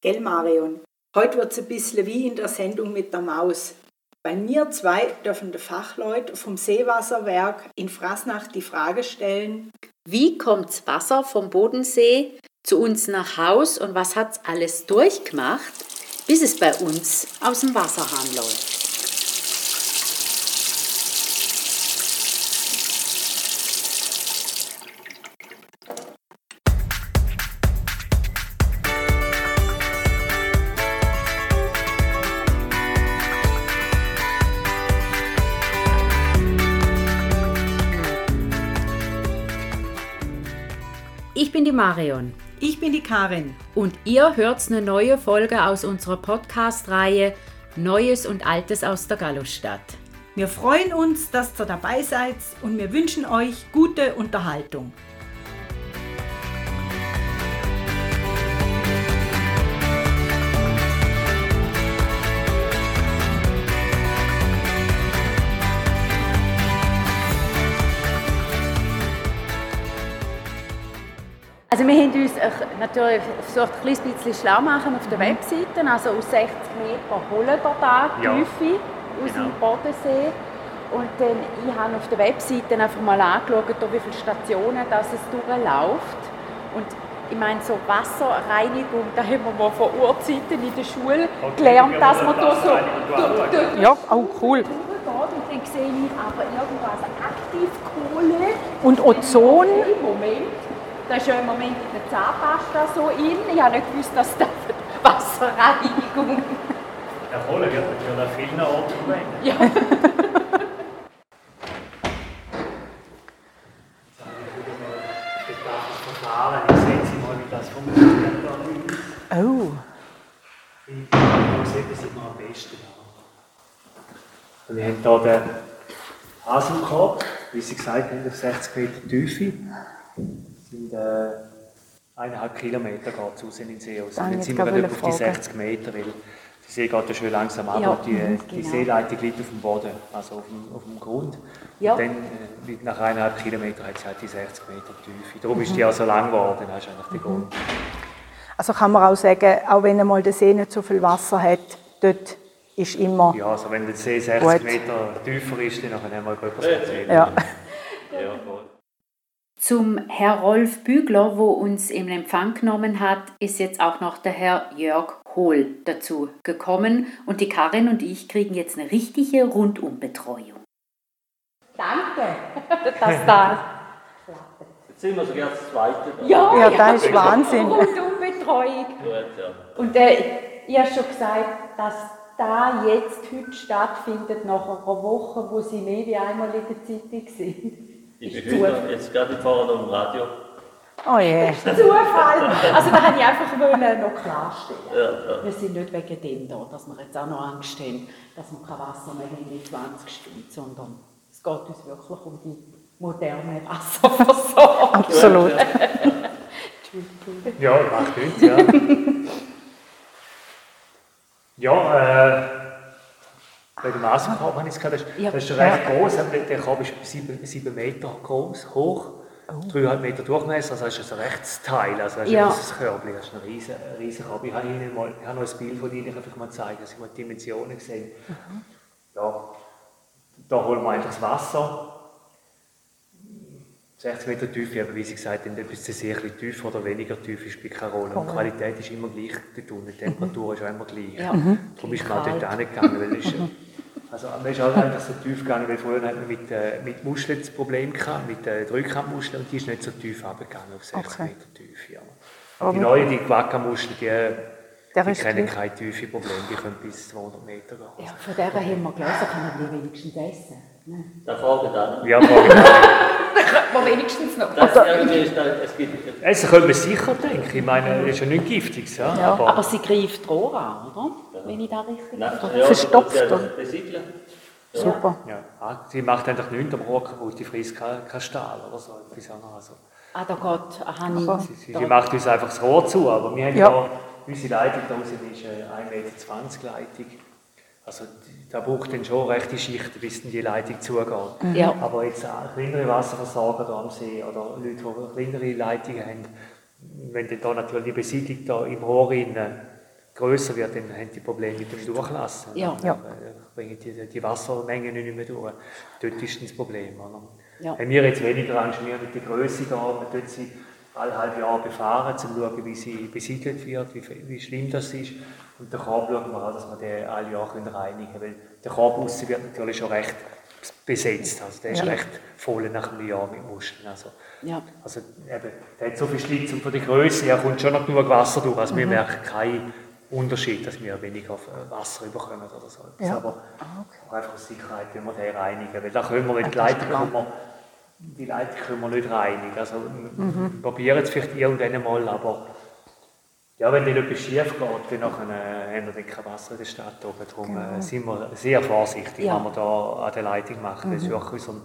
Gell, Marion? Heute wird es ein bisschen wie in der Sendung mit der Maus. Weil wir zwei dürfen den Fachleuten vom Seewasserwerk in Frasnach die Frage stellen, wie kommt das Wasser vom Bodensee zu uns nach Haus und was hat es alles durchgemacht, bis es bei uns aus dem Wasserhahn läuft? Bin die Marion. Ich bin die Karin. Und ihr hört eine neue Folge aus unserer Podcast-Reihe Neues und Altes aus der Gallusstadt. Wir freuen uns, dass ihr dabei seid und wir wünschen euch gute Unterhaltung. Also wir haben uns natürlich versucht, ein bisschen schlau machen auf der mhm. Webseite. Also aus 60 Metern holen wir da Tiefe ja. aus genau. dem Bodensee. Und dann, ich habe auf der Webseite einfach mal angeschaut, wie viele Stationen das es durchläuft. Und ich meine, so Wasserreinigung, da haben wir mal vor Urzeiten in der Schule okay, gelernt, dass man da so... Durch, durch, ja, auch cool. Und dann sehe ich aber irgendwas Aktivkohle. Und Ozon. Moment. Da ist ja im Moment in der Zahnpasta so in. Ich habe nicht gewusst, dass das Wasserreinigung. Ja, voll, wird natürlich an vielen Orten verwendet. Ja. Ich sehe Sie mal, wie das funktioniert. Oh. Ich sehe, das man am besten Wir haben hier den Asenkorb, wie Sie gesagt haben, auf 60 Meter Tiefe sind äh, eineinhalb Kilometer geht es raus in den See. Also jetzt sind wir gerade auf die 60 Meter, weil die See geht ja schon langsam ab ja, die, mhm, die genau. Seeleitung liegt auf dem Boden, also auf dem, auf dem Grund. Ja. Und dann, äh, nach eineinhalb Kilometern hat sie halt die 60 Meter Tiefe. Darum mhm. ist die auch so lang geworden, das ist eigentlich der mhm. Grund. Also kann man auch sagen, auch wenn einmal der See nicht so viel Wasser hat, dort ist immer Ja, also wenn der See 60 gut. Meter tiefer ist, dann haben wir etwas erzählen. Ja. ja zum Herr Rolf Bügler, wo uns im Empfang genommen hat, ist jetzt auch noch der Herr Jörg Hohl dazu gekommen und die Karin und ich kriegen jetzt eine richtige Rundumbetreuung. Danke, dass da Jetzt sind wir sogar das Zweite. Da. Ja, ja, das ist Wahnsinn. Rundumbetreuung. Und äh, ich habe schon gesagt, dass da jetzt heute stattfindet, nach einer Woche, wo sie mehr wie einmal in der Zeitung sind. Ich bin heute jetzt gerade vorne am Radio. Oh je. Zufall. Also da hätte ich einfach noch klarstellen. Ja, ja. Wir sind nicht wegen dem da, dass wir jetzt auch noch Angst haben, dass wir kein Wasser mehr haben in 20 Stunden, sondern es geht uns wirklich um die moderne Wasserversorgung. Absolut. ja, macht nichts, ja. ja, äh, bei dem Asenkorb habe ich es gehabt, das, das ist recht groß. Der Korb ist 7, 7 Meter groß, hoch, oh. 3,5 Meter Durchmesser, also das ist ein Rechtsteil, also das ist ja. ein Körbchen, das ist ein riesen, riesen Korb. Ich habe, Ihnen mal, ich habe noch ein Bild von Ihnen einfach mal zeigen, dass ich mal die Dimensionen gesehen mhm. Ja, da holen wir einfach das Wasser. 60 Meter Tiefe, aber wie Sie gesagt haben, ob es sehr tiefer oder weniger tief ist, Rolle. Und die Qualität ist immer gleich dort unten, die Temperatur ist auch immer gleich. Ja. Darum ist man dort hingegangen, weil es ist, also man ist auch einfach so tief gegangen, weil früher hat man mit, äh, mit Muscheln das Problem gehabt, mit äh, Drückhandmuscheln, und die ist nicht so tief runtergegangen, auf 60 okay. Meter Tiefe. Ja. Aber die neuen, die Quackermuscheln, die, die kennen keine tiefe Probleme, die können bis 200 Meter gehen. Ja, von der haben wir gelesen, kann man die wenigstens essen. Ne? Da fragen dann. Ja, fragen dann. da könnte man wenigstens noch. Das, also, es gibt, Essen könnte man sicher denken, ich meine, das ist ja nichts Giftiges. Ja, ja aber, aber sie greift Rohr an, oder? Wenn ich da richtig Nein, ja, Verstopft. Ja, Super. Ja. Ah, sie macht einfach nichts am Rohr kaputt, die frisst kein, kein Stahl oder so. Also. Ah, da geht aha, sie, sie, sie macht uns einfach das Rohr zu, aber wir haben ja, ja unsere Leitung da ist 1,20 Meter Leitung. Also da braucht dann schon rechte Schichten, bis die Leitung zugeht. Ja. Aber jetzt kleinere Wasserversorger da am See oder Leute, die kleinere Leitungen haben, wenn dann da natürlich die Besiedlung da im Rohr innen grösser wird, dann haben die Probleme mit dem Durchlassen. Ja. Dann, ja. bringen die, die Wassermengen nicht mehr durch. Dort ist das Problem. Oder? Ja. Haben wir jetzt weniger Arrangiert mit der Größe da, man tut sie alle halbe Jahre befahren, um zu schauen, wie sie besiedelt wird, wie, wie schlimm das ist. Und den Korb schauen wir an, dass wir den alle Jahre reinigen können, weil der Korb aussen wird natürlich schon recht besetzt. Also der ist ja. recht voll nach einem Jahr mit Muscheln. Also, ja. also eben, der hat so viel Schlitz und von der Größe her kommt schon noch genug Wasser durch. Also mhm. wir merken keinen Unterschied, dass wir weniger Wasser bekommen oder so. Ja. Aber ah, okay. einfach aus Sicherheit, wenn wir den reinigen. Weil da können wir, wenn die Leitung kommen, die Leitung können wir nicht reinigen. Also mhm. probieren es vielleicht irgendwann mal, aber ja, wenn dann etwas schief geht, dann haben wir dann kein Wasser in der Stadt oben. Darum äh, genau. sind wir sehr vorsichtig, ja. was wir da an der Leitung machen. Mhm. Das ist wirklich unser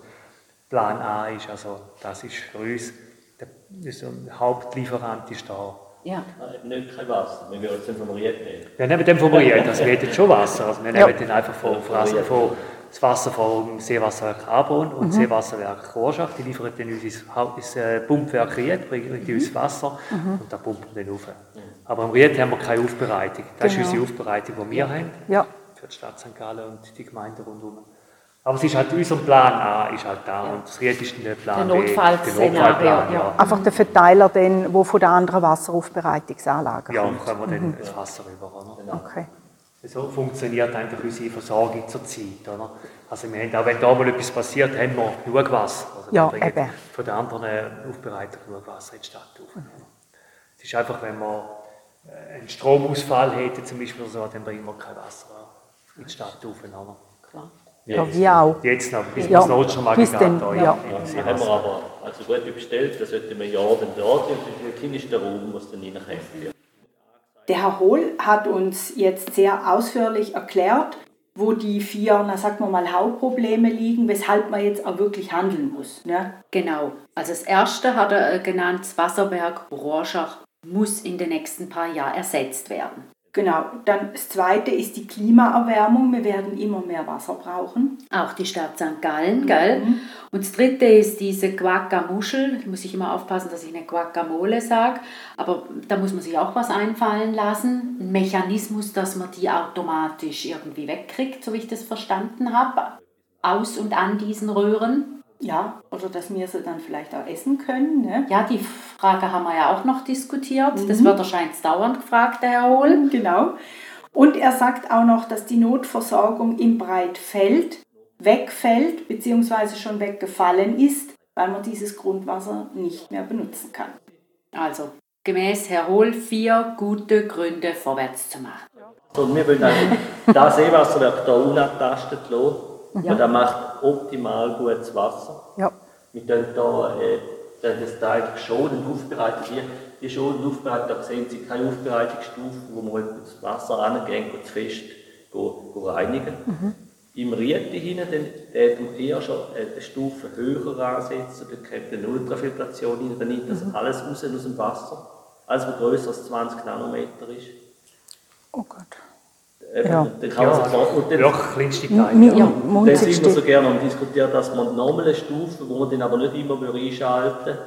Plan A ist. Also das ist für uns der, der Hauptlieferant ist da. Ja. Nicht kein Wasser, wir würden es vom Ried nehmen. Wir nehmen den vom Ried, also wir hätten schon Wasser. Also wir nehmen ja. den einfach von, von, von das Wasser vom Seewasserwerk Arbon und mhm. Seewasserwerk Rorschach. Die liefern dann uns ins, ins äh, Pumpwerk Ried, bringen mhm. uns Wasser mhm. und da pumpen wir dann rauf. Aber im Ried haben wir keine Aufbereitung. Das genau. ist unsere Aufbereitung, die wir haben ja. für die Stadt St. Gallen und die Gemeinde rundherum. Aber es ist halt unser Plan A ist halt da ja. und das Ried ist der Plan der Notfallszenario. Ja. Ja. Einfach der Verteiler, den, wo von der anderen Wasseraufbereitungsanlage ja, kommt. Ja, kommen wir dann mhm. das Wasser rüber. Genau. Okay. So funktioniert einfach unsere Versorgung zurzeit. Oder? Also wir haben, auch wenn da mal etwas passiert, haben wir genug Wasser. Also ja, eben. Von den anderen Aufbereitern genug Wasser in die Stadt auf. Mhm. Es ist einfach, wenn man äh, einen Stromausfall hätte, zum Beispiel, so, dann bringen wir kein Wasser in die Stadt auf. Oder? Klar. Ja, wie auch. Jetzt noch, bis ja. das Notstromaggregat da ja. ja. ja. haben wir aber also gut bestellt, das sollte man ja dann dort, wie ist der Raum, was dann reinkommt. Der Herr Hohl hat uns jetzt sehr ausführlich erklärt, wo die vier, na sagen wir mal, Hauptprobleme liegen, weshalb man jetzt auch wirklich handeln muss. Ne? Genau. Also das erste hat er äh, genannt, das Wasserwerk Rorschach muss in den nächsten paar Jahren ersetzt werden. Genau, dann das zweite ist die Klimaerwärmung. Wir werden immer mehr Wasser brauchen. Auch die Stadt St. Gallen, gell? Mhm. Und das dritte ist diese Quacca-Muschel. Da muss ich immer aufpassen, dass ich eine Quacca-Mole sage. Aber da muss man sich auch was einfallen lassen. Ein Mechanismus, dass man die automatisch irgendwie wegkriegt, so wie ich das verstanden habe. Aus und an diesen Röhren. Ja, oder dass wir sie dann vielleicht auch essen können. Ne? Ja, die Frage haben wir ja auch noch diskutiert. Mhm. Das wird wahrscheinlich dauernd gefragt, der Herr Hohl. Genau. Und er sagt auch noch, dass die Notversorgung im Breitfeld wegfällt bzw. schon weggefallen ist, weil man dieses Grundwasser nicht mehr benutzen kann. Also gemäß Herr Hohl vier gute Gründe vorwärts zu machen. Und wir wollen also das Seewasserwerk da unabtastet lassen ja. Und er macht optimal gutes Wasser. Ja. Wir tun da äh, das Teil schonend aufbereitet. Hier, die schonend aufbereitet, da sehen Sie keine Aufbereitungsstufe, wo man das Wasser angehen und fest go, go reinigen. Mhm. Im Rieti hinten, dann äh, eher schon eine Stufe höher ansetzen, da kommt eine Ultrafiltration rein, dann nimmt das mhm. alles raus aus dem Wasser. Alles, was größer als 20 Nanometer ist. Oh Gott. Ja. Dann kann man ja, und dann, ja, kleinste Teile. Ja, dann sind wir so gerne am diskutieren, dass man normale Stufen, wo man dann aber nicht immer einschalten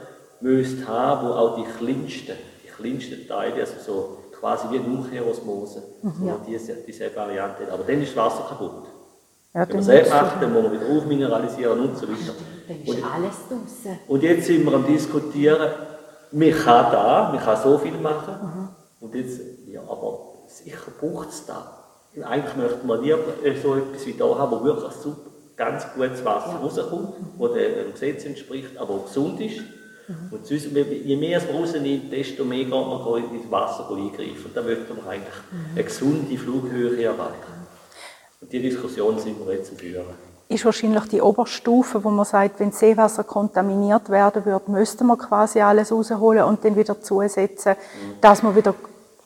müsste haben, wo auch die kleinsten, die kleinsten Teile, also so quasi wie eine Umkehrosmose, mhm. ja. diese, diese Variante. Aber dann ist das Wasser kaputt. Ja, Wenn man es macht, dann muss man wieder aufmineralisieren und so weiter. Dann ist und, alles draußen. Und jetzt sind wir am diskutieren, man kann da, man kann so viel machen. Mhm. Und jetzt, ja, aber sicher braucht es da. Eigentlich möchte man lieber so etwas wie da haben, wo wirklich super, ganz gutes Wasser ja. rauskommt, das dem Gesetz entspricht, aber auch gesund ist. Mhm. Und sonst, je mehr es rausnimmt, desto mehr geht man ins Wasser eingreifen. Und da möchte man eigentlich mhm. eine gesunde Flughöhe erreichen. Und die Diskussion sind wir jetzt führen. Ist wahrscheinlich die Oberstufe, wo man sagt, wenn Seewasser kontaminiert werden würde, müsste man quasi alles rausholen und dann wieder zusetzen, mhm. dass man wieder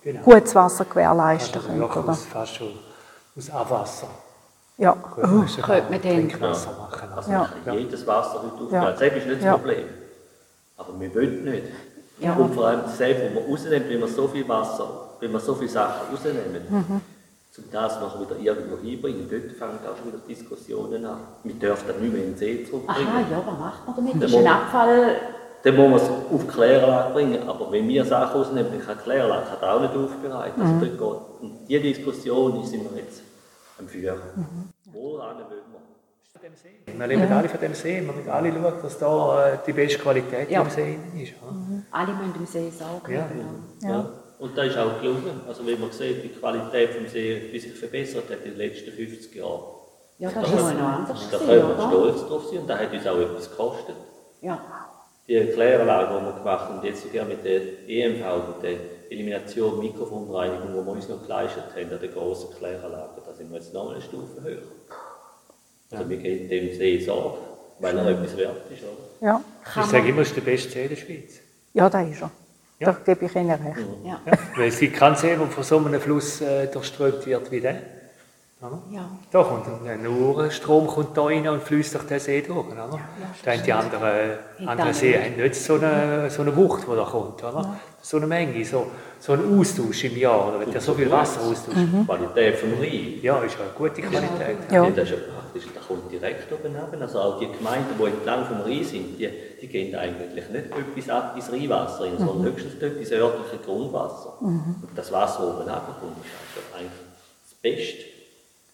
genau. gutes Wasser gewährleisten können. Oder? Fast schon aus Abwasser. Ja, könnte man den Trinkwasser machen. Also ja. jedes Wasser heute aufnehmen. Ja. Das ist nicht das ja. Problem. Aber wir wollen nicht. Ja. Und vor allem selbst, wenn man rausnimmt, wenn man so viel Wasser, wenn man so viele Sachen rausnehmen, mhm. um das nachher wieder irgendwo hinbringen, dort fangen auch schon wieder Diskussionen an. Wir dürfen das nicht mehr in den See zurückbringen. Aha, ja, was macht man damit? Das ist ein Abfall dann muss man es auf Kläranlage bringen. Aber wenn wir Sachen rausnehmen, ich kann Kläranlage kann auch nicht aufbereiten. Also mhm. geht. Und diese Diskussion sind wir jetzt am Führen. Mhm. Woran wollen wir? Wir leben ja. alle von dem See, wir müssen alle schauen, dass da äh, die beste Qualität ja. im See ist. Mhm. Alle müssen im See saugen. Ja. Ja. Und da ist auch gelungen. Also wenn man sieht, die Qualität des See, wie sich verbessert hat in den letzten 50 Jahren. Ja, das, das ist noch anders. Da können wir stolz drauf sein und da hat uns auch etwas gekostet. Ja. Die Kläranlage, die wir gemacht haben, jetzt sogar mit der EMV, mit der Elimination Mikrofonreinigung, die wir uns noch geleistet haben, an der grossen Kläranlage, da sind wir jetzt noch eine Stufe höher. Also wir geben dem See Sorge, weil er etwas wert ist. Oder? Ja. Ich sage immer, es ist der beste See der Schweiz. Ja, da ist er. Ja. Da gebe ich Ihnen recht. Ja. Ja. Weil es gibt keinen See, der von so einem Fluss äh, durchströmt wird wie der. Ja. Da kommt nur Strom kommt da rein und fließt durch den See durch. Oder? Ja, die anderen, anderen Seen haben nicht so eine, so eine Wucht, die da kommt. Oder? Ja. So eine Menge, so, so ein Austausch im Jahr, oder? wenn der so viel Wasser austauscht. Mhm. Qualität vom Rhein. Ja, ist eine gute Qualität. Ja. ja. Das ist ja praktisch, da kommt direkt oben runter. Also auch die Gemeinden, die entlang vom Rhein sind, die, die gehen eigentlich nicht etwas ab ins Rheinwasser, mhm. sondern höchstens dort ins örtliche Grundwasser. Mhm. Und das Wasser oben runterkommt, ist also eigentlich das Beste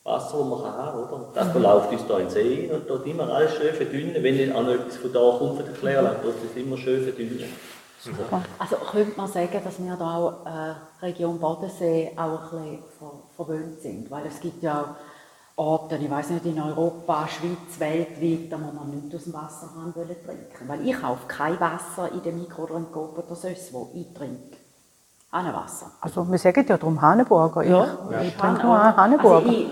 Wasser, das man haben kann, oder? Das verläuft uns hier in den See und dort immer alles schön verdünnen. Wenn nicht an etwas von da kommt, von der Klärlage, dort ist es immer schön verdünnen. Also könnte man sagen, dass wir da auch äh, Region Bodensee auch ein bisschen ver verwöhnt sind, weil es gibt ja Orte, ich weiß nicht, in Europa, Schweiz, weltweit, da muss man nicht aus dem Wasserhahn trinken. Weil ich kaufe kein Wasser in dem Mikro oder im Coop oder sonst wo, ich trinke Hahnenwasser. Also wir sagen ja darum Hahnenburger. Ja, ich, ich trinke nur Hahnenburger. Also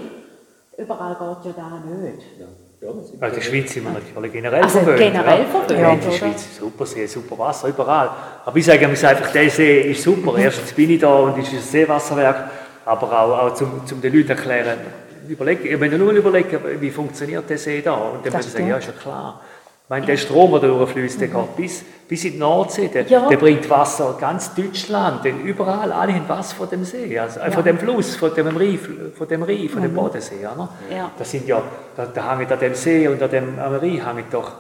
Überall geht ja da nicht. Ja. Ja, also in der Schweiz sind wir natürlich generell also verwöhnt. generell verwöhnt, ja. In der Schweiz super See, super Wasser, überall. Aber ich sage mir einfach, der See ist super. Erstens bin ich da und ist ein Seewasserwerk, aber auch, auch zum, zum den Leuten erklären, überlegen, wenn du nur überlegen, wie funktioniert der See da? Und dann müssen sie sagen, ja, ist ja klar. Ich meine, der Strom, der durchfließt, der geht bis, bis in die Nordsee. Der, ja. der bringt Wasser ganz Deutschland, denn überall, alle haben Wasser von dem See, also, äh, ja. von dem Fluss, von dem Rief, von dem Rief, von dem mhm. Bodensee. Ja, ja. Das sind ja, da, da hängen an dem See und an dem hängen doch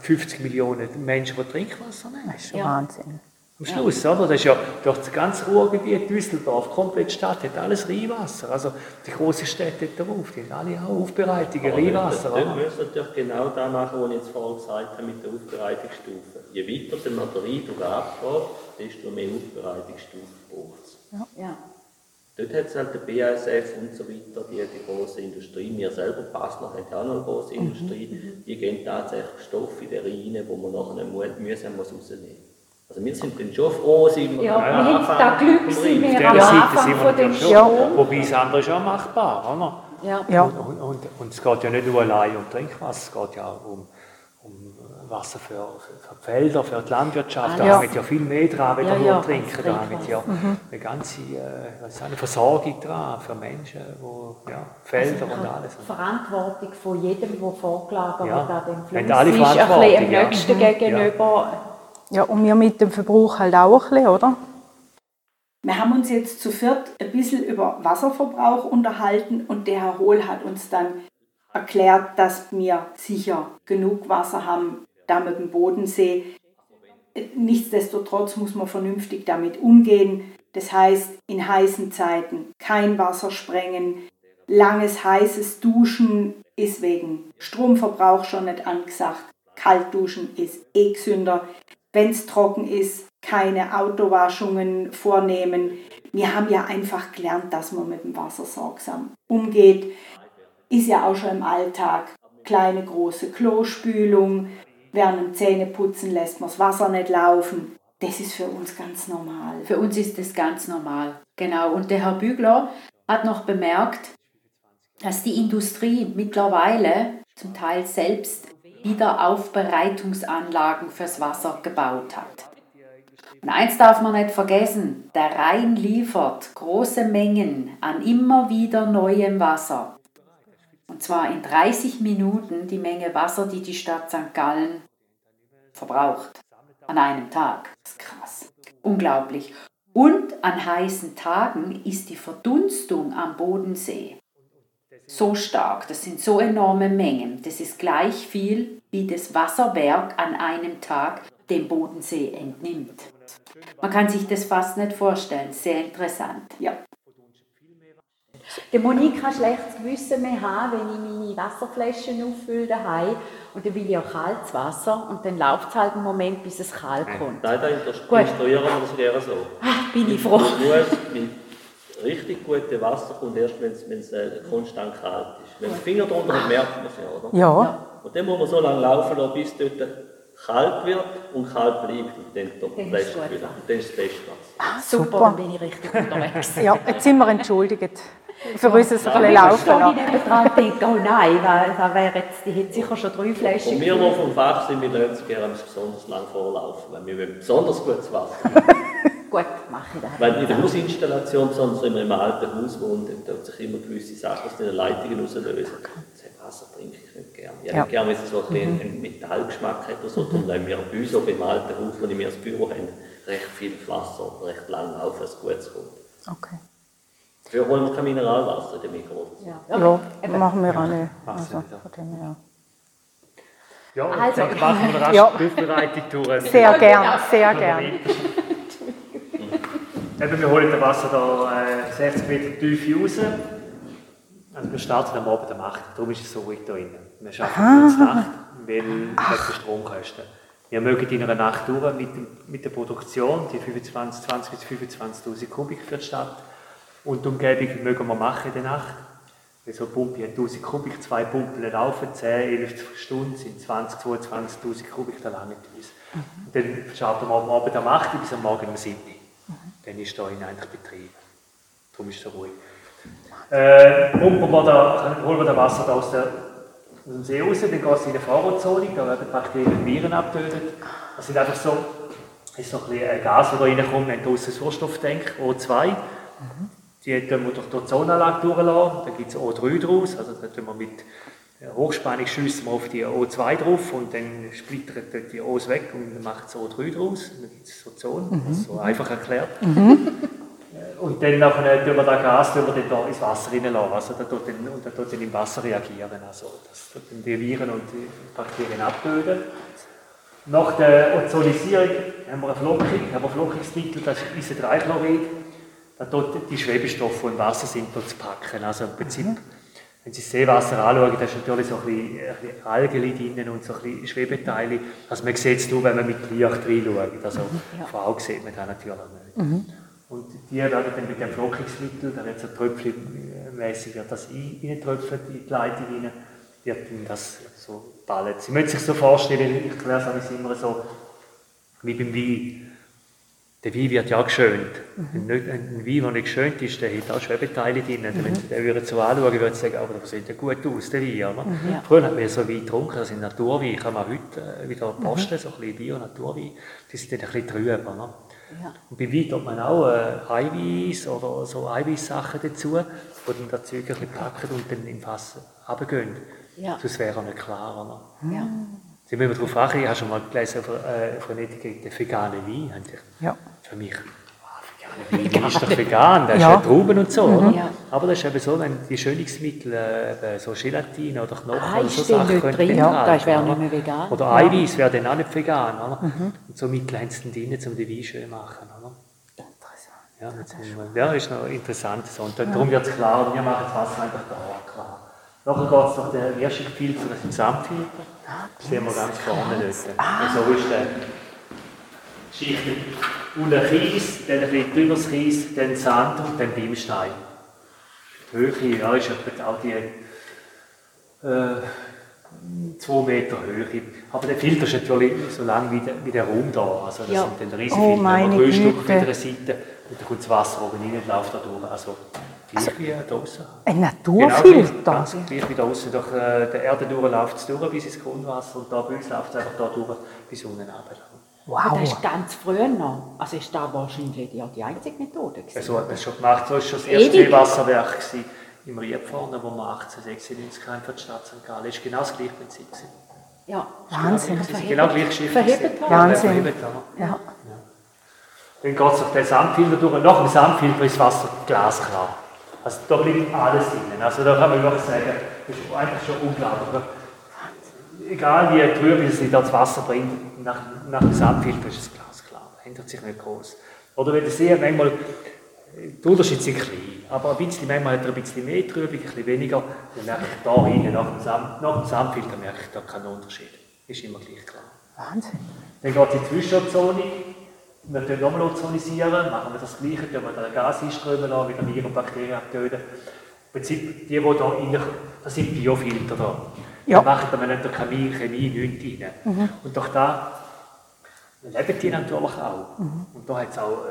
50 Millionen Menschen, die Trinkwasser nehmen. Das ist schon Wahnsinn. Am Schluss, ja. oder? Das ist ja durch das ganze Ruhrgebiet, Düsseldorf, komplett Stadt, hat alles Rheinwasser. Also die großen Städte drauf, die haben alle auch Aufbereitungen, Rheinwasser. Dann müssen wir natürlich genau das machen, was ich jetzt vorhin gesagt habe mit der Aufbereitungsstufe. Je weiter der Materialdruck abgeht, desto mehr Aufbereitungsstufe braucht es. Ja. ja. Dort hat es halt der BASF und so weiter, die, die große Industrie, wir selber Basler haben auch noch eine große mhm. Industrie, die gehen tatsächlich Stoffe in den Rhein, wo man nachher mühsam rausnehmen muss. Also wir sind dann schon froh, sind wir ja, wir haben da Glück, sind wir am Anfang von dem Strom. Wobei das andere ist auch machbar, oder? Ja. ja. Und, und, und, und, es geht ja nicht nur allein um Trinkwasser, es geht ja auch um, um Wasser für, für, Felder, für die Landwirtschaft. Da ja. hängt ja viel mehr dran, wenn ja, wir ja, trinken. Da hängt ja mhm. eine ganze äh, eine Versorgung dran für Menschen, wo, ja, Felder also und alles. Verantwortung von jedem, der vorgelagert ja. an dem Fluss ist, ein bisschen dem Nächsten gegenüber ja, und wir mit dem Verbrauch halt auch ein bisschen, oder? Wir haben uns jetzt zu viert ein bisschen über Wasserverbrauch unterhalten und der Herr Hohl hat uns dann erklärt, dass wir sicher genug Wasser haben, da mit dem Bodensee. Nichtsdestotrotz muss man vernünftig damit umgehen. Das heißt, in heißen Zeiten kein Wasser sprengen, langes heißes Duschen ist wegen Stromverbrauch schon nicht angesagt. Kaltduschen ist eh gesünder wenn es trocken ist, keine Autowaschungen vornehmen. Wir haben ja einfach gelernt, dass man mit dem Wasser sorgsam umgeht. Ist ja auch schon im Alltag. Kleine, große Klospülung. Während dem Zähneputzen lässt man das Wasser nicht laufen. Das ist für uns ganz normal. Für uns ist das ganz normal. Genau. Und der Herr Bügler hat noch bemerkt, dass die Industrie mittlerweile zum Teil selbst Wiederaufbereitungsanlagen fürs Wasser gebaut hat. Und eins darf man nicht vergessen, der Rhein liefert große Mengen an immer wieder neuem Wasser. Und zwar in 30 Minuten die Menge Wasser, die die Stadt St. Gallen verbraucht. An einem Tag. Das ist krass. Unglaublich. Und an heißen Tagen ist die Verdunstung am Bodensee so stark, das sind so enorme Mengen. Das ist gleich viel wie das Wasserwerk an einem Tag dem Bodensee entnimmt. Man kann sich das fast nicht vorstellen. Sehr interessant. Ja. Der Monique kann schlechtes Gewissen mehr haben, wenn ich meine Wasserflaschen auffülle daheim und dann will ich auch kaltes Wasser und dann läuft es halt einen Moment, bis es kalt kommt. Nein, da instruieren wir das gerne so. Ach, bin ich froh. Muss, richtig gute Wasser kommt erst, wenn es äh, konstant kalt ist. Wenn man den Finger drunter hat, merkt man es ja, oder? Ja. Und dann muss man so lange laufen lassen, bis dort kalt wird und kalt bleibt und dann, dann, ist, wieder. dann ist das beste Wasser. Ah, super, super, dann bin ich richtig unterwegs. ja, jetzt sind wir entschuldigt für uns ein bisschen laufen lassen. Ich nebenan denke, oh nein, da wäre jetzt, die hätte sicher schon drei Flaschen. Und wir, die vom Fach sind, wir lassen es gerne besonders lang vorlaufen, weil wir wollen besonders gutes Wasser Gut, mache ich das. Weil in der Hausinstallation, besonders wenn man im alten Haus wohnt, dann tut sich immer gewisse Sachen aus den Leitungen rauslösen. Das Wasser trinke ich nicht gerne. Ich ja. nicht gerne, wenn es so ein einen Metallgeschmack hat oder so. Darum nehmen wir bei uns auch beim alten Haus, wo wir das Büro haben, recht viel Wasser, recht lang laufen, dass es gut kommt. Okay. Wir holen kein Mineralwasser in den Mikro. Ja, ja okay. machen wir auch nicht. Also, ja. Ja, also, machen wir rasch ja. die Aufbereitung durch. Sehr gern, sehr gern. Eben, wir holen das Wasser da äh, 60 Meter tief raus. Also wir starten am Abend um 8 darum ist es so ruhig hier drin. Wir arbeiten jetzt Nacht, weil wegen der Stromkosten. Wir mögen in einer Nacht durch mit, mit der Produktion, die 25, 20 bis 25'000 Kubik für die Stadt und die Umgebung mögen wir machen in der Nacht. Weil so eine Pumpe hat 1000 Kubik, zwei Pumpen laufen, 10, 11 Stunden sind 20, 22'000 Kubik, da lange uns. Und dann starten wir am Abend um 8 bis am Morgen um 7 Mhm. Dann ist da eigentlich Betrieb. Darum ist es so ruhig. Äh, pumpen wir da, holen wir das Wasser da aus, der, aus dem See raus, dann geht es in eine Fahrradzone, da werden Bakterien und Viren abgetötet. Das sind einfach so, ist so ein bisschen Gas, das da reinkommt, wenn draußen Sauerstofftank, O2. Mhm. Die tun wir durch die Ozonanlage durchlassen, dann gibt es O3 daraus, also da tun wir mit Hochspannung schiessen wir auf die O2 drauf und dann splittert die O's weg und macht es O3 draus. Dann gibt es so Zonen, mhm. so einfach erklärt. Mhm. Und dann nachher tun wir das Gas tun wir dann da ins Wasser reinlassen. Also da tut dann, und dann tut dann im Wasser reagieren. Also das tut dann die Viren und die Bakterien abtöten. Nach der Ozonisierung haben wir eine Flockung, haben wir Flockungsmittel, das ist Isodreichlorid. Da tut die Schwebestoffe, die im Wasser sind, zu packen. Also im Prinzip mhm wenn Sie das Seewasser anschauen, da ist natürlich so ein bisschen, ein bisschen Algen drin und so ein bisschen Schwebeteile. Also man sieht es nur, wenn man mit Licht reinschaut. Also mhm, ja. von Augen sieht man das natürlich nicht. Mhm. Und die werden dann mit dem Flockungsmittel, da wird so tröpfchenmäßig wird das reintröpfeln in die Leitung rein, wird dann das so ballen. Sie müssen sich so vorstellen, ich erkläre es immer so, wie beim Wein der Wein wird ja geschönt. Mhm. Ein, ein Wein, der nicht geschönt ist, der hat auch Schwebeteile drin. Mhm. Wenn Sie den würden so anschauen, würden Sie sagen, aber das sieht ja gut aus, der Wein. Oder? Mhm. Ja. Früher hat man so Wein getrunken, das sind Naturwein. Kann man heute äh, wieder posten, mhm. so ein bisschen Bio-Naturwein. Die sind dann ein bisschen trüber. Ja. Und bei Wein tut man auch äh, Eiweiß oder so Eiweißsachen dazu, die dann das Zeug ein bisschen packen und dann im Fass runtergehen. Ja. Sonst wäre er nicht klar. Ne? Ja. Sie müssen darauf achten, ich habe schon mal gelesen von, äh, von Etikette, vegane Wein. Ja für mich, oh, vegan ist doch vegan, das ja. ist ja Trauben und so, mhm. oder? Aber das ist eben so, wenn die Schönungsmittel, äh, so Gelatine oder Knochen ah, oder so Sachen können drin, ja, das wäre nicht mehr vegan. Oder ja. Eiweiß wäre dann auch nicht vegan, oder? Mhm. Und so Mittel haben sie drin, um die Wein schön zu machen, oder? Ja, das ja, ist noch interessant. So. Und darum wird es klar, wir machen das Wasser einfach da klar. Nachher geht es durch den Wirschungsfilter, das ist ein Sandfilter. Das sehen wir ganz vorne dort. Ah. So ist der Schicht unten Kies, dann ein bisschen drüber das Kies, dann Sand und dann Bimstein. Die Höhe ja, ist etwa auch die äh, 2 Meter Höhe. Aber der Filter ist natürlich so lang wie der, wie der Raum da. Also das ja. sind dann riesige oh, Filter, oh, Größstück auf jeder Seite und dann kommt das Wasser oben rein und läuft da durch. Also gleich also, wie da. Ein Naturfilter? Genau, ganz gleich wie da draußen. Durch äh, der Erde läuft es durch bis ins Grundwasser und da bei uns läuft es einfach da durch bis unten runter. Wow. das ist ganz früher noch. Also ist das wahrscheinlich ja die einzige Methode gewesen. So hat man es schon gemacht. So war schon das erste Seewasserwerk im Riedvorne, wo wir 1896 für die Stadt St. Gallen. Das war genau das gleiche Prinzip. Ja, Wahnsinn. Ist genau gleich Schiff. Wahnsinn. Ja. ja. Dann geht es auf den Sandfilter durch. Nach dem Sandfilter ist das Wasser glasklar. Also da bleibt alles drin. Also da kann man wirklich sagen, das ist einfach schon unglaublich. Egal wie trüb es das Wasser bringt, nach, nach dem Sandfilter ist es glasklar, ändert sich nicht groß. Oder wenn ihr seht, manchmal, der Unterschied ist klein, aber ein bisschen, manchmal hat er ein bisschen mehr Trübung, ein bisschen weniger, dann merke ich da hinten, nach dem, Sand, nach dem Sandfilter merke ich da keinen Unterschied. Ist immer gleich klar. Wahnsinn. Dann geht es in die Zwischenzone, wir können nochmal ozonisieren, machen wir das Gleiche, tun wir dann Gas einströmen lassen, wieder Viren und Bakterien abtöten. Im Prinzip, die, die da rein, das sind Biofilter da. Ja. Da machen wir nicht der Chemie, Chemie nichts rein. Mhm. Und durch da leben die natürlich auch. Mhm. Und da hat es auch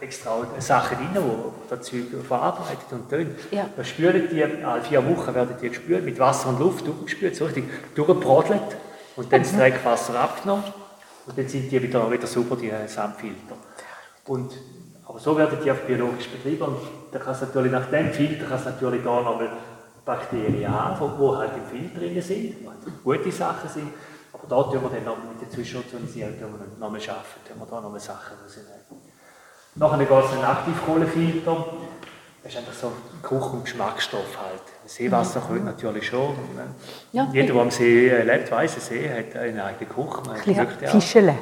äh, extra Sachen drin, die das Zeug verarbeitet und tun. Ja. Da spülen die, alle vier Wochen werden die gespült, mit Wasser und Luft durchgespült, so richtig durchgebrodelt und dann mhm. das Dreckwasser abgenommen und dann sind die wieder, wieder super, die Sandfilter. Und, aber so werden die auch biologisch betrieben und da kann es natürlich nach dem Filter kann es natürlich da nochmal Bakterien haben, die halt im Filter drin sind, also gute Sachen sind. Aber da tun wir dann noch mit der Zwischenozionisierung nochmal arbeiten, tun wir da nochmal Sachen rausnehmen. Nachher geht es einen Aktivkohlefilter. Das ist einfach so Kuchen- und Geschmacksstoff halt. Seewasser mhm. natürlich schon. Ja, Jeder, der am See lebt, weiß, ein See hat eine eigene Küche. Fischele.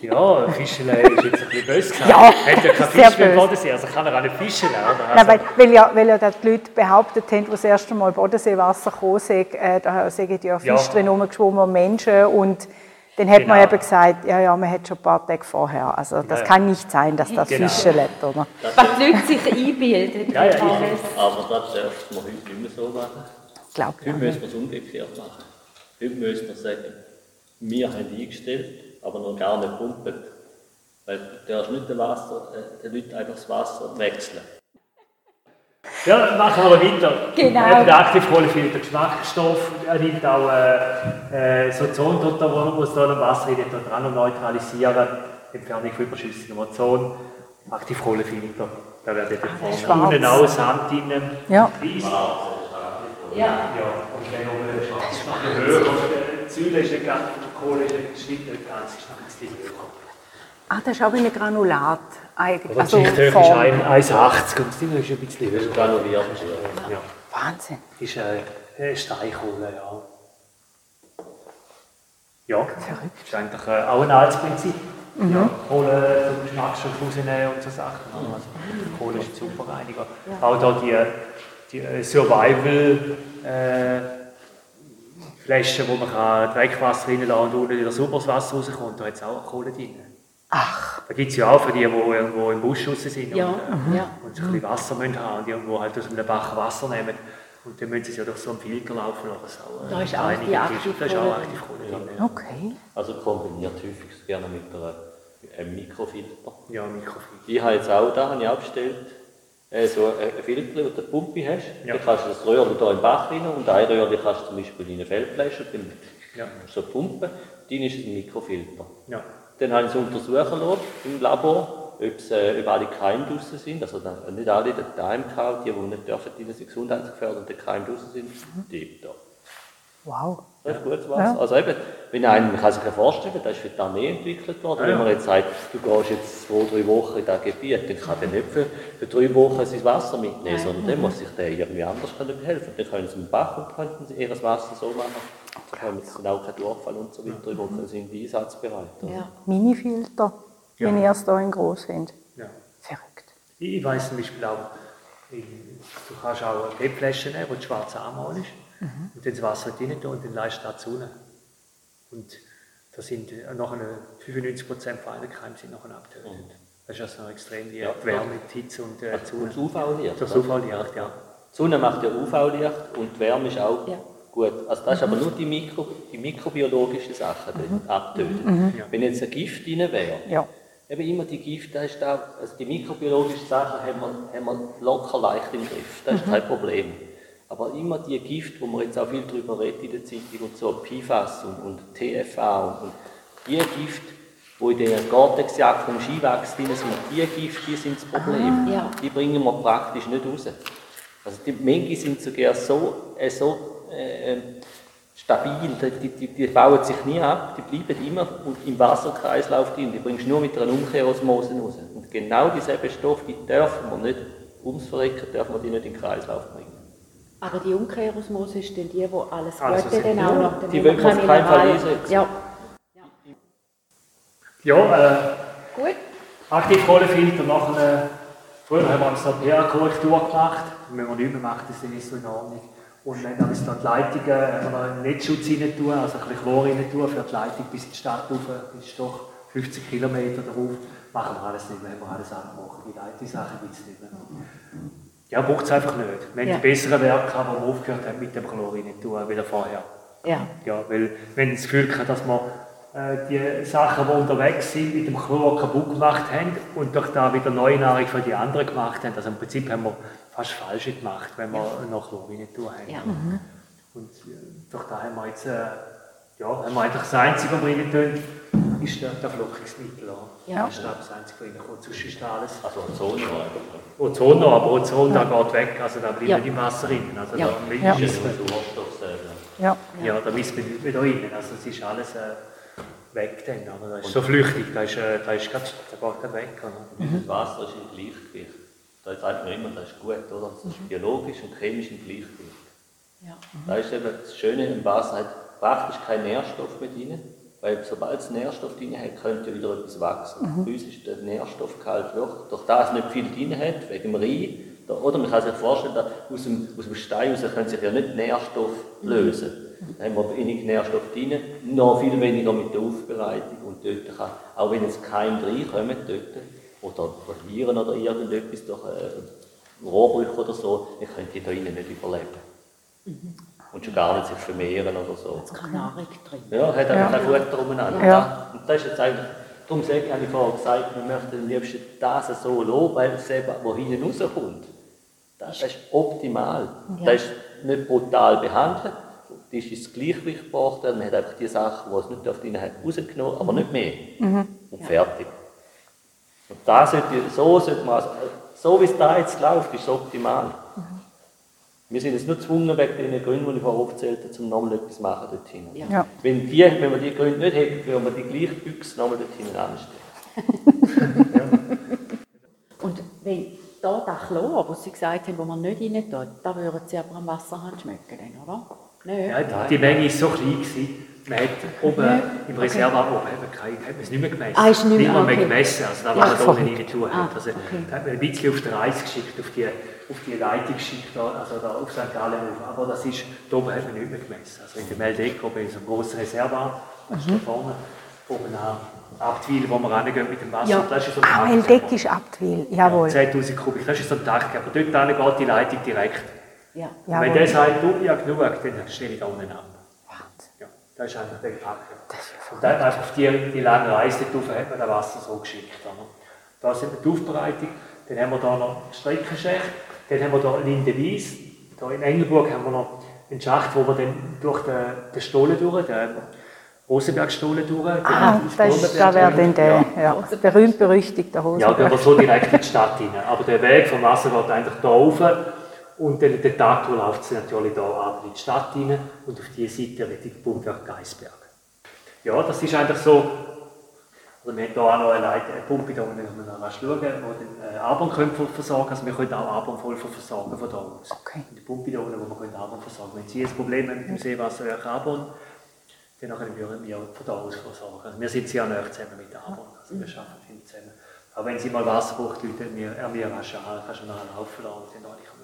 Ja, Fischele ist jetzt ein bisschen böse gesagt. Ja, hat ja kein Fisch mehr Bodensee, also kann er auch nicht fischen. Also, weil, weil, ja, weil ja die Leute behauptet haben, als das erste Mal Bodenseewasser kam, äh, da sind ja Fische ja. drin rumgeschwommen, Menschen und dann hat genau. man eben gesagt, ja, ja, man hat schon ein paar Tage vorher. Also das ja, kann nicht sein, dass das genau. Fische lebt, oder? Was die Leute sich einbilden. Ja, ja, ich, aber das darf man heute nicht mehr so machen. Glaub, heute müssen wir es umgekehrt machen. Heute müssen wir sagen, wir haben eingestellt, aber noch gar nicht pumpen. Weil du darfst nicht den, Wasser, äh, den Leuten einfach das Wasser wechseln. Ja, machen wir weiter. Genau. Der Aktivkohlefilter, Geschmacksstoff, er nimmt auch äh, äh, so wo es da im Wasser rein dran neutralisieren, Entfernung von überschüssigem Ozon, Aktivkohlefilter. Da wird jetzt von unten auch Sand drin. Ja. Ja. ja. Und dann noch ein höher. Die Säule ist nicht ganz, die Kohle ist nicht ganz, ist noch ein bisschen höher. Ah, das ist auch wie ein Granulat. Eigentlich. Also die Schichthöhe ist 1,80 und das Ding ist ein bisschen höher. Granuliert. Ja. Wahnsinn. Ist eine Steinkohle, ja. Ja, Verrückt. ist eigentlich äh, auch ein altes Prinzip. Mhm. Ja, Kohle zum Geschmacksstoff rausnehmen und so Sachen. Also, Kohle ist ein super Reiniger. Ja. Auch da die, die äh, Survival äh, Flaschen, wo man kann Dreckwasser reinlassen und unten wieder sauberes Wasser rauskommt, da hat es auch Kohle drin. Ach. Da gibt es ja auch für die, die irgendwo im Busch raus sind ja. und, mhm. ja. und so ein bisschen Wasser müssen haben und irgendwo halt aus einem Bach Wasser nehmen. Und dann müssen sie ja durch so einen Filter laufen lassen. Auch, da ist auch die Aktivkohle. Drin. Ja. Okay. Also kombiniert häufig gerne mit einem Mikrofilter. Ja, Mikrofilter. Ich habe jetzt auch da, habe ich auch bestellt, äh, so ein Filter, wo du eine Pumpe hast. Ja. Dann kannst du das Röhrchen hier im Bach rein und ein Röhrchen kannst du zum Beispiel in eine Feldflasche, dann ja. so pumpen, dann ist es ein Mikrofilter. Ja. Dann habe ich es untersuchen lassen im Labor, ob, es, äh, ob alle Keime draussen sind. Also nicht alle daheim gehabt, die, die nicht dürfen, die sind gesundheitsgefährdende Keime draussen sind, die da. Wow. Das ist gutes Wasser. Ja. Also eben, wenn einen, man kann sich ja vorstellen, das ist für die Armee entwickelt worden. Ja, Wenn man jetzt sagt, du gehst jetzt zwei, drei Wochen in das Gebiet, dann kann der nicht für, für drei Wochen sein Wasser mitnehmen, sondern dann muss sich der irgendwie anders können helfen. Dann können sie im Bach und könnten sie ihr Wasser so machen. Haben sie auch keinen Durchfall und so weiter, mhm. dann sind die einsatzbereit. Ja. Minifilter, ja. wenn ihr es da in groß habt. Ja. Verrückt. Ich, ich weiss zum Beispiel auch, du kannst auch eine PET-Flasche nehmen, wo die schwarze Anmal ist. Mhm. Und dann das Wasser rein tun und dann leist du zu. Und da sind noch 95% von allen Keimen sind noch abgetötet. Mhm. Das ist also extrem die ja, Wärme, die Hitze und äh, Sonne. Das UV-Licht. Das UV-Licht, ja. Die Sonne macht ja UV-Licht und die Wärme ist auch ja. Gut. Also das ist aber nur die, Mikro, die mikrobiologischen Sachen, die mhm. abtöten. Mhm. Wenn jetzt ein Gift drin wäre, ja. eben immer die Gifte, da ist auch, also die mikrobiologischen Sachen haben wir, haben wir locker leicht im Griff. Das ist mhm. kein Problem. Aber immer die Gift, wo man jetzt auch viel darüber redet in der Zeitung und so, PFAS und, und TFA und, und die Gift, wo in der Gore-Tex-Jacke vom Skiwachs drin sind, die Gift, die sind das Problem. Ah, ja. Die bringen wir praktisch nicht raus. Also die Menge sind sogar so, äh, so äh, stabil, die, die, die, bauen sich nie ab, die bleiben immer im Wasserkreislauf drin, die bringst du nur mit einer Umkehrosmose raus. Und genau dieselben Stoffe, die dürfen wir nicht, ums Verrecken dürfen wir die nicht in den Kreislauf bringen. Aber die Umkehrosmose ist dann die, wo alles also Gute dann auch noch... Die will man auf keinen Fall einsetzen. Ja. Ja, äh, gut. Aktivkohlefilter nachher, früher haben wir uns eine pH-Korrektur gemacht, wenn man nicht mehr macht, ist das so in Ordnung. Und wenn dann uns da die Leitungen, wenn wir einen Netzschutz rein tun, also ein bisschen Chlor rein tun, für die Leitung bis in die Stadt rauf, ist doch 50 Kilometer darauf, machen wir alles nicht mehr, haben wir alles abgebrochen. Die Leitungssachen gibt es nicht mehr. Ja, braucht es einfach nicht. Wenn ja. die besseren Werke haben, die wir aufgehört haben, mit dem Chlor rein tun, wieder vorher. Ja. ja weil, wenn das Gefühl habe, dass wir äh, die Sachen, die unterwegs sind, mit dem Chlor kaputt gemacht haben und durch da wieder neue Nahrung für die anderen gemacht haben. Also im Prinzip haben wir fast falsch gemacht, wenn wir ja. noch Chlor rein tun haben. Ja. Mhm. Und äh, durch da haben wir jetzt, äh, ja, haben wir eigentlich das Einzige, was wir rein tun, ist der, der Flockungsmittel. Ja. Das ist das Einzige, was reinkommt. Sonst ist alles... Also Ozon noch. Ozon noch, aber Ozon, ja. da geht weg, also da bleibt ja. nicht im Wasser drin. Also ja. da ja. misst man... Ja. ja, da misst man nicht mehr da rein. Also es ist alles... Äh, weg dann, oder? Das ist so flüchtig, da ist, äh, da ist grad, da geht gerade weg. Oder? Mhm. Das Wasser ist im Gleichgewicht. Da sagt man immer, das ist gut, oder? Das ist mhm. biologisch und chemisch im Gleichgewicht. Ja. Mhm. Da ist eben das Schöne im Wasser, hat praktisch keinen Nährstoff mehr drin, weil sobald es Nährstoff drin hat, könnte wieder etwas wachsen. Mhm. Bei uns ist der Nährstoffgehalt wirklich, durch das nicht viel drin hat, wegen dem Rhein, oder man kann sich vorstellen, aus dem, aus dem Stein raus können sich ja nicht Nährstoff lösen. Da haben wir wenig Nährstoff drin, noch viel weniger mit der Aufbereitung. Und dort kann, auch wenn jetzt Keim reinkommen, dort, oder Viren oder irgendetwas, durch äh, Rohrbrüche oder so, dann können die da innen nicht überleben. Mhm. Und schon gar nicht sich vermehren oder so. Jetzt kann Nahrung drin. Ja, hat einfach ja. kein Futter umeinander. Ja. Und das ist jetzt eigentlich, darum sage ich, habe ich vorher gesagt, wir möchten am liebsten das so loben, weil es eben, wo hinten rauskommt, das ist optimal. Ja. Das ist nicht brutal behandelt, das ist ins Gleichgewicht gebracht. Man hat einfach die Sachen, die es nicht drin hat, rausgenommen, aber nicht mehr. Mhm. Und fertig. Und da sollte, so sollte man, so wie es da jetzt läuft, ist es optimal. Mhm. Wir sind jetzt nur gezwungen, wegen den Gründen, die ich vorher aufgezählt habe, um nochmal etwas machen dorthin. Ja. Wenn, die, wenn wir die Gründe nicht hätten, würden wir die gleiche Büchse nochmal dorthin anstellen. ja. Und wenn da das Chlor, was Sie gesagt haben, wo man nicht rein tut, da würden Sie aber am Wasserhahn schmecken, oder? Nein. Ja, die Menge war so klein. Gewesen. Man hat oben ja. im Reservoir oben hat man, es nicht mehr gemessen. Ah, ist nicht mehr, nicht mehr okay. gemessen, also da, was ja, man da oben rein tun ah, Also, okay. Da hat man ein bisschen auf die Reise geschickt, auf die, auf die Leitung geschickt, also da auf St. Gallen auf. Aber das ist, da oben hat man nicht mehr gemessen. Also in der Meldecke oben ist ein grosses Reservoir, das mhm. ist da vorne, oben an Abtwil, wo wir reingehen mit dem Wasser. Ja. Das ist so ein ah, Meldecke ist Abtwil, jawohl. Ja, 10'000 Kubik, das ist so ein Dach, aber dort geht die Leitung direkt. Ja. Ja, wenn der sagt, du, ich habe genug, dann stelle ich da unten ab. Das ist einfach der Gedanke. Und dann einfach auf die, die lange Reise drauf hat man das Wasser so geschickt. Oder? Da sind wir die Aufbereitung, dann haben wir da noch Streckenschächt, dann haben wir da Linde Wies, da in Engelburg haben wir noch einen Schacht, wo wir dann durch den, den Stollen durch, den Rosenbergstollen durch. Ah, das da wäre dann der ja. ja, berühmt-berüchtigte Rosenberg. Ja, der war so direkt in die Stadt rein. Aber der Weg vom Wasser geht eigentlich da rauf und dann den Tag läuft sie natürlich hier ab in die Stadt rein und auf diese Seite Richtung Pumpwerk Geisberg. Ja, das ist eigentlich so, also wir haben hier auch noch eine, Leite, eine Pumpe da wenn man noch schauen, wo den äh, Abon versorgen Also wir können auch Abon voll versorgen von hier aus. Okay. Und die Pumpe da unten, wo wir Abon versorgen Wenn Sie ein Problem haben mit dem Seewasserwerk Abon, dann können wir wir von hier aus versorgen. Also wir sind sehr nah zusammen mit Abon, also wir arbeiten viel zusammen. Aber wenn Sie mal Wasser braucht, Leute, wir, er mir rasch an, kannst du nachher laufen lassen und dann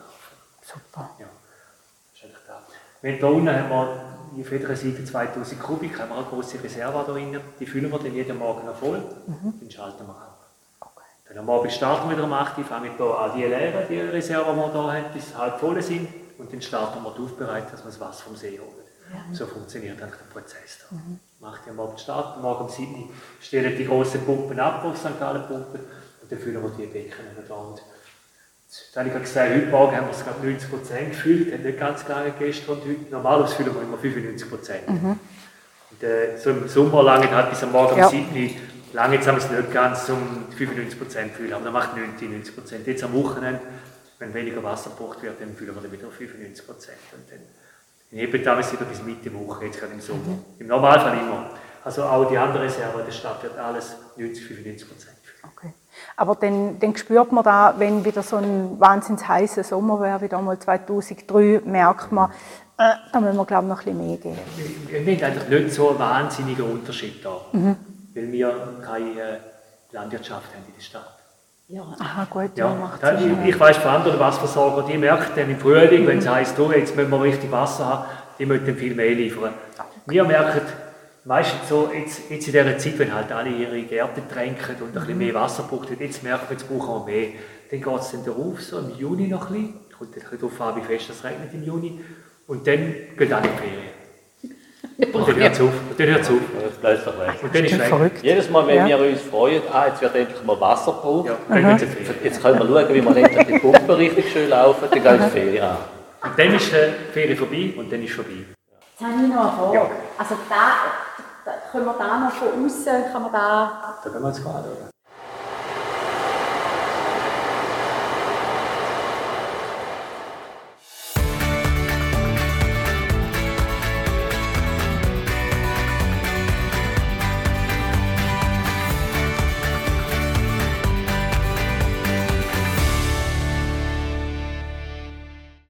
Super. Ja, das ist eigentlich da. Wenn da unten haben wir auf jeder Seite 2000 Kubik, haben wir eine große Reserve da drin. Die füllen wir dann jeden Morgen noch voll, mhm. dann schalten wir ab. Okay. Dann am Abend starten wir wieder um 8 Uhr, fangen wir an die leeren, die Reserve, die wir hier haben, bis halb voll sind. Und dann starten wir die Aufbereitung, dass wir das Wasser vom See holen. Ja. So funktioniert eigentlich der Prozess. Da. Mhm. Macht am Abend Start, morgen um 7 Uhr stellen die großen Pumpen ab, die St. Gallen Pumpen, und dann füllen wir die Becken da. Jetzt habe ich gesagt, heute Morgen haben wir es gerade 90 Prozent gefüllt, haben nicht ganz gegangen gestern und heute. Normalerweise füllen wir immer 95 Prozent. Mhm. Und, äh, so im Sommer lange halt bis am Morgen ja. um 7 Uhr, lange jetzt haben wir es nicht ganz um 95 Prozent füllen, aber dann macht 90, 90 Prozent. Jetzt am Wochenende, wenn weniger Wasser gebraucht wird, dann füllen wir dann wieder 95 Prozent. Und dann heben damals wieder bis Mitte Woche, jetzt gerade im Sommer. Mhm. Im Normalfall immer. Also auch die andere Reserve der Stadt wird alles 90, 95 Prozent. Okay. Aber dann, dann spürt man da, wenn wieder so ein wahnsinnig heißer Sommer wäre, wie damals 2003, merkt man, äh, da müssen wir, glaube ich, noch ein bisschen mehr geben. Wir, wir haben eigentlich nicht so einen wahnsinnigen Unterschied da. Mhm. weil wir keine Landwirtschaft haben in der Stadt. Ja, aha, gut, ja, macht da, ich, ich weiss von anderen Wasserversorgern, die merken dann im Frühling, mhm. wenn es heisst, du, jetzt müssen wir richtig Wasser haben, die müssen viel mehr liefern. Wir merken meistens so, jetzt, jetzt in dieser Zeit, wenn halt alle ihre Gärten tränken und ein bisschen mehr Wasser brauchen, jetzt merken wir, jetzt brauchen wir mehr. Dann geht es dann darauf, so im Juni noch ein bisschen, kommt ein bisschen darauf an, wie fest es regnet im Juni, und dann gehen alle in die Ferien. Und dann hört es auf. Und dann hört es auf. Und dann ist weg. Und dann ist weg. Verrückt. Jedes Mal, wenn ja. wir uns freuen, ah, jetzt wird endlich mal Wasser gebraucht, ja. jetzt, jetzt können wir schauen, wie wir endlich die Pumpen richtig schön laufen, dann gehen wir Ferien an. Und dann ist die Ferien vorbei und dann ist es vorbei. Jetzt habe ich noch eine Frage. Ja. Also da, können wir da noch von außen, kann man da... Da können wir jetzt gerade, oder?